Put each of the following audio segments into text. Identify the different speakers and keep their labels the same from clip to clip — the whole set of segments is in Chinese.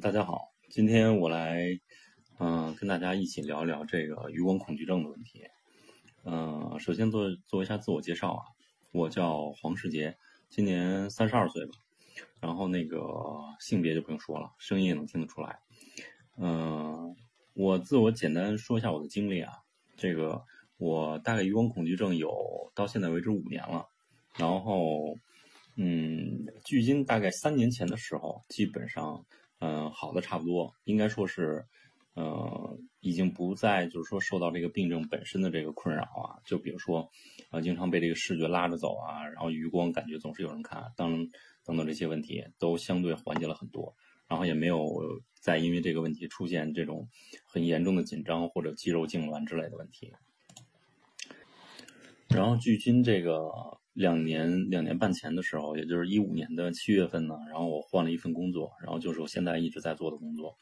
Speaker 1: 大家好，今天我来，嗯，跟大家一起聊一聊这个余光恐惧症的问题。嗯，首先做做一下自我介绍啊，我叫黄世杰，今年三十二岁吧，然后那个性别就不用说了，声音也能听得出来。嗯，我自我简单说一下我的经历啊，这个我大概余光恐惧症有到现在为止五年了，然后，嗯，距今大概三年前的时候，基本上。嗯，好的，差不多，应该说是，呃，已经不再就是说受到这个病症本身的这个困扰啊，就比如说，啊，经常被这个视觉拉着走啊，然后余光感觉总是有人看，等等等这些问题都相对缓解了很多，然后也没有再因为这个问题出现这种很严重的紧张或者肌肉痉挛之类的问题。然后距今这个。两年两年半前的时候，也就是一五年的七月份呢，然后我换了一份工作，然后就是我现在一直在做的工作，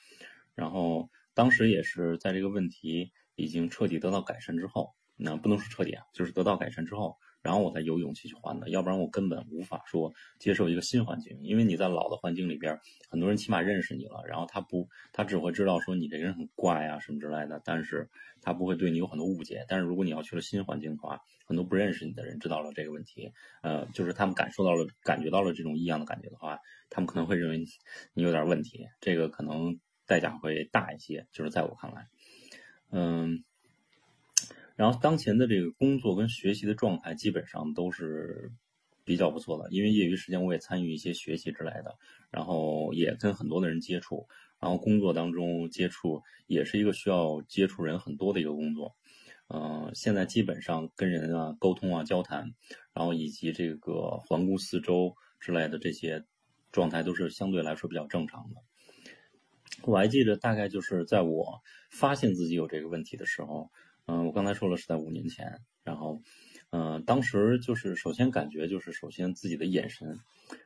Speaker 1: 然后当时也是在这个问题已经彻底得到改善之后，那不能说彻底啊，就是得到改善之后。然后我才有勇气去换的，要不然我根本无法说接受一个新环境，因为你在老的环境里边，很多人起码认识你了，然后他不，他只会知道说你这个人很怪啊什么之类的，但是他不会对你有很多误解。但是如果你要去了新环境的话，很多不认识你的人知道了这个问题，呃，就是他们感受到了、感觉到了这种异样的感觉的话，他们可能会认为你有点问题，这个可能代价会大一些，就是在我看来，嗯。然后当前的这个工作跟学习的状态基本上都是比较不错的，因为业余时间我也参与一些学习之类的，然后也跟很多的人接触，然后工作当中接触也是一个需要接触人很多的一个工作，嗯，现在基本上跟人啊沟通啊交谈，然后以及这个环顾四周之类的这些状态都是相对来说比较正常的。我还记得大概就是在我发现自己有这个问题的时候。嗯，我刚才说了是在五年前，然后，嗯，当时就是首先感觉就是首先自己的眼神，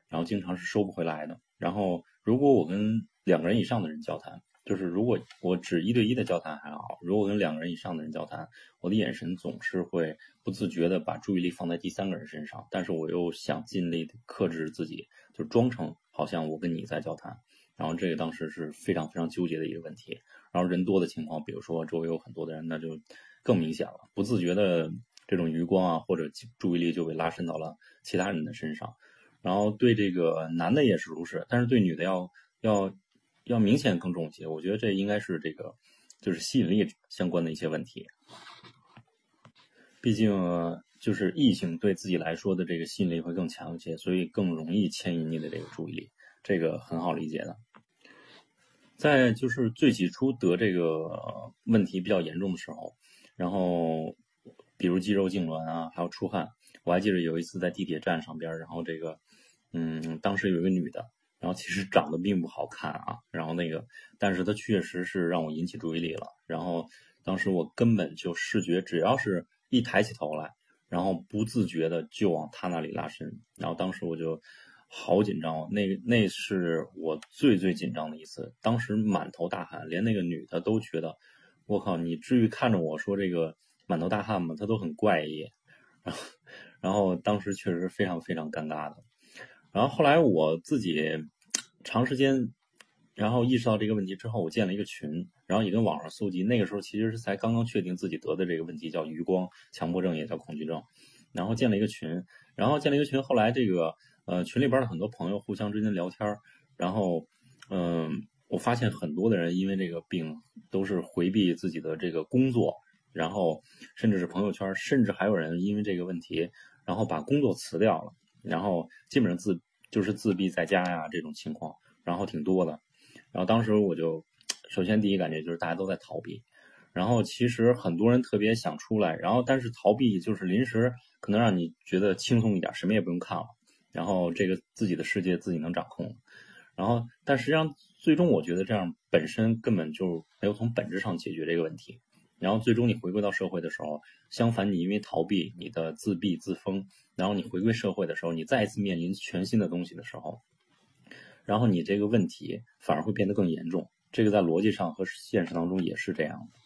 Speaker 1: 然后经常是收不回来的。然后如果我跟两个人以上的人交谈，就是如果我只一对一的交谈还好，如果跟两个人以上的人交谈，我的眼神总是会不自觉的把注意力放在第三个人身上，但是我又想尽力克制自己，就装成好像我跟你在交谈。然后这个当时是非常非常纠结的一个问题。然后人多的情况，比如说周围有很多的人，那就。更明显了，不自觉的这种余光啊，或者注意力就被拉伸到了其他人的身上，然后对这个男的也是如是，但是对女的要要要明显更重一些。我觉得这应该是这个就是吸引力相关的一些问题，毕竟就是异性对自己来说的这个吸引力会更强一些，所以更容易牵引你的这个注意力，这个很好理解的。在就是最起初得这个问题比较严重的时候。然后，比如肌肉痉挛啊，还有出汗。我还记得有一次在地铁站上边，然后这个，嗯，当时有一个女的，然后其实长得并不好看啊，然后那个，但是她确实是让我引起注意力了。然后当时我根本就视觉，只要是一抬起头来，然后不自觉的就往她那里拉伸。然后当时我就好紧张，那那是我最最紧张的一次，当时满头大汗，连那个女的都觉得。我靠，你至于看着我说这个满头大汗吗？他都很怪异，然后，然后当时确实非常非常尴尬的。然后后来我自己长时间，然后意识到这个问题之后，我建了一个群，然后也跟网上搜集。那个时候其实是才刚刚确定自己得的这个问题叫余光强迫症，也叫恐惧症。然后建了一个群，然后建了一个群，后来这个呃群里边的很多朋友互相之间聊天然后嗯。我发现很多的人因为这个病都是回避自己的这个工作，然后甚至是朋友圈，甚至还有人因为这个问题，然后把工作辞掉了，然后基本上自就是自闭在家呀这种情况，然后挺多的。然后当时我就首先第一感觉就是大家都在逃避，然后其实很多人特别想出来，然后但是逃避就是临时可能让你觉得轻松一点，什么也不用看了，然后这个自己的世界自己能掌控。然后，但实际上，最终我觉得这样本身根本就没有从本质上解决这个问题。然后，最终你回归到社会的时候，相反，你因为逃避你的自闭自封，然后你回归社会的时候，你再一次面临全新的东西的时候，然后你这个问题反而会变得更严重。这个在逻辑上和现实当中也是这样的。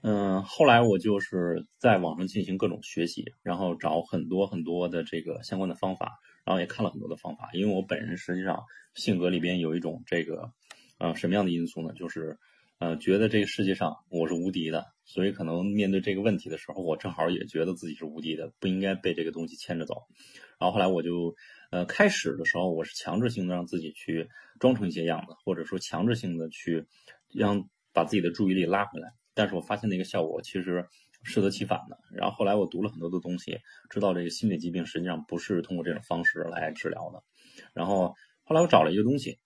Speaker 1: 嗯，后来我就是在网上进行各种学习，然后找很多很多的这个相关的方法，然后也看了很多的方法。因为我本人实际上性格里边有一种这个，呃，什么样的因素呢？就是呃，觉得这个世界上我是无敌的，所以可能面对这个问题的时候，我正好也觉得自己是无敌的，不应该被这个东西牵着走。然后后来我就，呃，开始的时候我是强制性的让自己去装成一些样子，或者说强制性的去让把自己的注意力拉回来。但是我发现那个效果其实适得其反的。然后后来我读了很多的东西，知道这个心理疾病实际上不是通过这种方式来治疗的。然后后来我找了一个东西，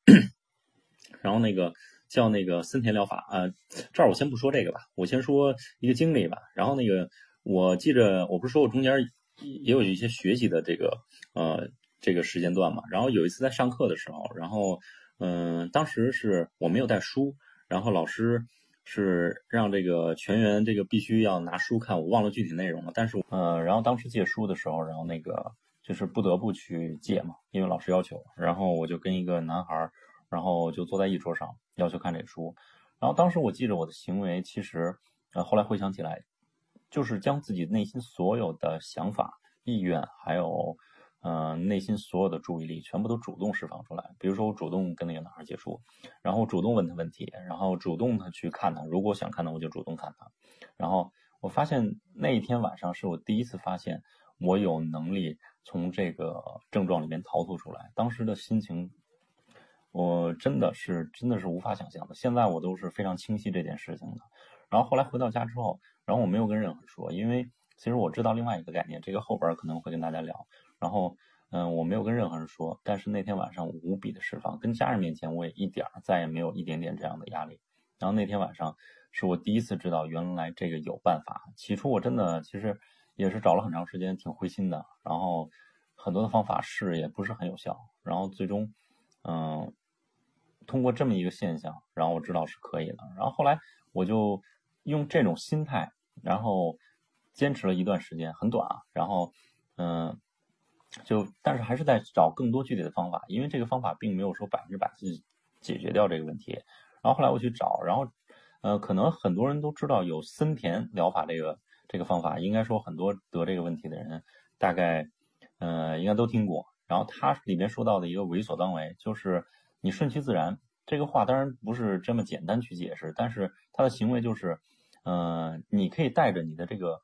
Speaker 1: 然后那个叫那个森田疗法啊。这儿我先不说这个吧，我先说一个经历吧。然后那个我记着，我不是说我中间也有一些学习的这个呃这个时间段嘛。然后有一次在上课的时候，然后嗯，当时是我没有带书，然后老师。是让这个全员这个必须要拿书看，我忘了具体内容了。但是呃，然后当时借书的时候，然后那个就是不得不去借嘛，因为老师要求。然后我就跟一个男孩，然后就坐在一桌上，要求看这书。然后当时我记着我的行为，其实呃后来回想起来，就是将自己内心所有的想法、意愿还有。嗯，内心所有的注意力全部都主动释放出来。比如说，我主动跟那个男孩接触，然后主动问他问题，然后主动的去看他。如果想看他，我就主动看他。然后我发现那一天晚上是我第一次发现我有能力从这个症状里面逃脱出来。当时的心情，我真的是真的是无法想象的。现在我都是非常清晰这件事情的。然后后来回到家之后，然后我没有跟任何人说，因为其实我知道另外一个概念，这个后边可能会跟大家聊。然后，嗯，我没有跟任何人说，但是那天晚上无比的释放，跟家人面前我也一点儿再也没有一点点这样的压力。然后那天晚上是我第一次知道原来这个有办法。起初我真的其实也是找了很长时间，挺灰心的。然后很多的方法试也不是很有效。然后最终，嗯，通过这么一个现象，然后我知道是可以的。然后后来我就用这种心态，然后坚持了一段时间，很短啊。然后，嗯。就，但是还是在找更多具体的方法，因为这个方法并没有说百分之百去解决掉这个问题。然后后来我去找，然后，呃，可能很多人都知道有森田疗法这个这个方法，应该说很多得这个问题的人大概，呃，应该都听过。然后它里面说到的一个为所当为，就是你顺其自然。这个话当然不是这么简单去解释，但是他的行为就是，嗯，你可以带着你的这个。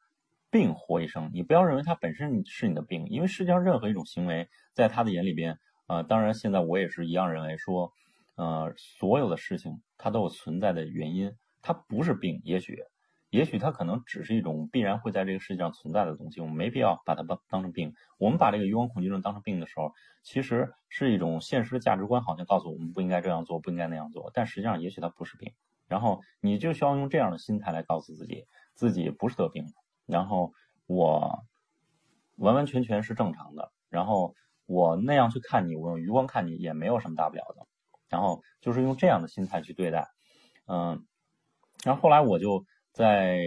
Speaker 1: 病活一生，你不要认为它本身是你的病，因为世界上任何一种行为，在他的眼里边，呃，当然现在我也是一样认为说，呃，所有的事情它都有存在的原因，它不是病，也许，也许它可能只是一种必然会在这个世界上存在的东西，我们没必要把它当当成病。我们把这个欲望恐惧症当成病的时候，其实是一种现实的价值观，好像告诉我们不应该这样做，不应该那样做，但实际上也许它不是病。然后你就需要用这样的心态来告诉自己，自己不是得病。然后我完完全全是正常的，然后我那样去看你，我用余光看你也没有什么大不了的，然后就是用这样的心态去对待，嗯，然后后来我就在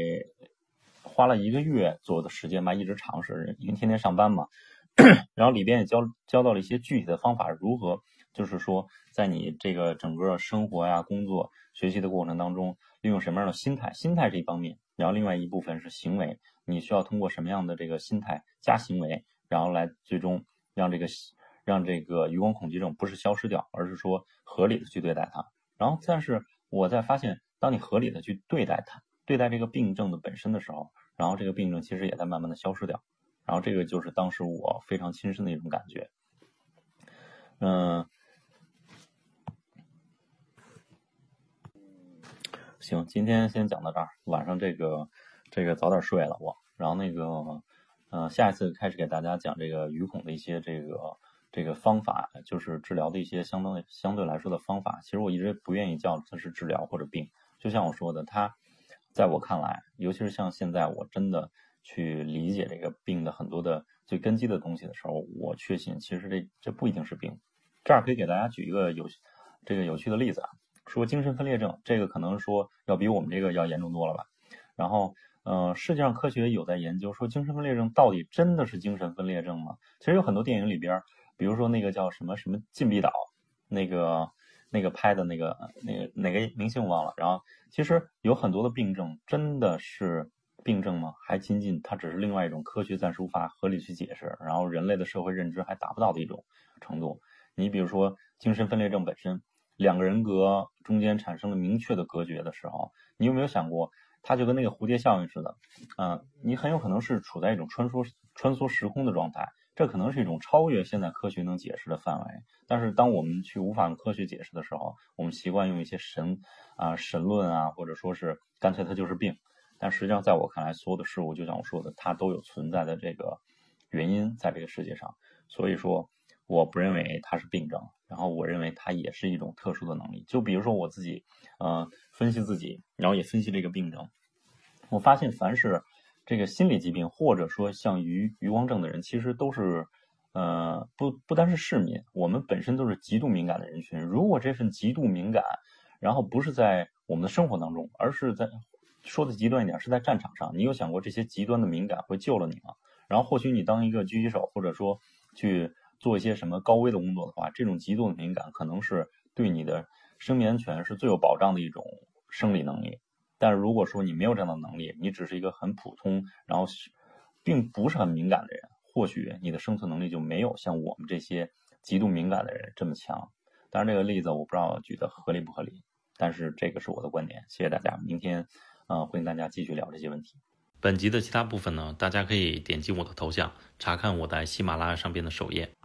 Speaker 1: 花了一个月左右的时间吧，一直尝试，因为天天上班嘛，然后里边也教教到了一些具体的方法，如何就是说在你这个整个生活呀、工作、学习的过程当中，利用什么样的心态，心态这一方面。然后另外一部分是行为，你需要通过什么样的这个心态加行为，然后来最终让这个让这个余光恐惧症不是消失掉，而是说合理的去对待它。然后，但是我在发现，当你合理的去对待它，对待这个病症的本身的时候，然后这个病症其实也在慢慢的消失掉。然后这个就是当时我非常亲身的一种感觉，嗯。行，今天先讲到这儿。晚上这个这个早点睡了我。然后那个，嗯，下一次开始给大家讲这个鱼孔的一些这个这个方法，就是治疗的一些相当相对来说的方法。其实我一直不愿意叫它是治疗或者病。就像我说的，它在我看来，尤其是像现在我真的去理解这个病的很多的最根基的东西的时候，我确信其实这这不一定是病。这儿可以给大家举一个有这个有趣的例子啊。说精神分裂症，这个可能说要比我们这个要严重多了吧。然后，呃，世界上科学有在研究说精神分裂症到底真的是精神分裂症吗？其实有很多电影里边，比如说那个叫什么什么禁闭岛，那个那个拍的那个那个哪个明星我忘了。然后其实有很多的病症真的是病症吗？还仅仅它只是另外一种科学暂时无法合理去解释，然后人类的社会认知还达不到的一种程度。你比如说精神分裂症本身，两个人格中间产生了明确的隔绝的时候，你有没有想过，它就跟那个蝴蝶效应似的，嗯，你很有可能是处在一种穿梭穿梭时空的状态。这可能是一种超越现在科学能解释的范围，但是当我们去无法用科学解释的时候，我们习惯用一些神啊神论啊，或者说是干脆它就是病。但实际上，在我看来，所有的事物就像我说的，它都有存在的这个原因在这个世界上。所以说，我不认为它是病症，然后我认为它也是一种特殊的能力。就比如说我自己，呃，分析自己，然后也分析这个病症，我发现凡是。这个心理疾病，或者说像余余光正的人，其实都是，呃，不不单是市民，我们本身都是极度敏感的人群。如果这份极度敏感，然后不是在我们的生活当中，而是在说的极端一点，是在战场上，你有想过这些极端的敏感会救了你吗？然后或许你当一个狙击手，或者说去做一些什么高危的工作的话，这种极度的敏感可能是对你的生命安全是最有保障的一种生理能力。但是如果说你没有这样的能力，你只是一个很普通，然后并不是很敏感的人，或许你的生存能力就没有像我们这些极度敏感的人这么强。当然，这个例子我不知道举的合理不合理，但是这个是我的观点。谢谢大家，明天，呃，会跟大家继续聊这些问题。
Speaker 2: 本集的其他部分呢，大家可以点击我的头像查看我在喜马拉雅上边的首页。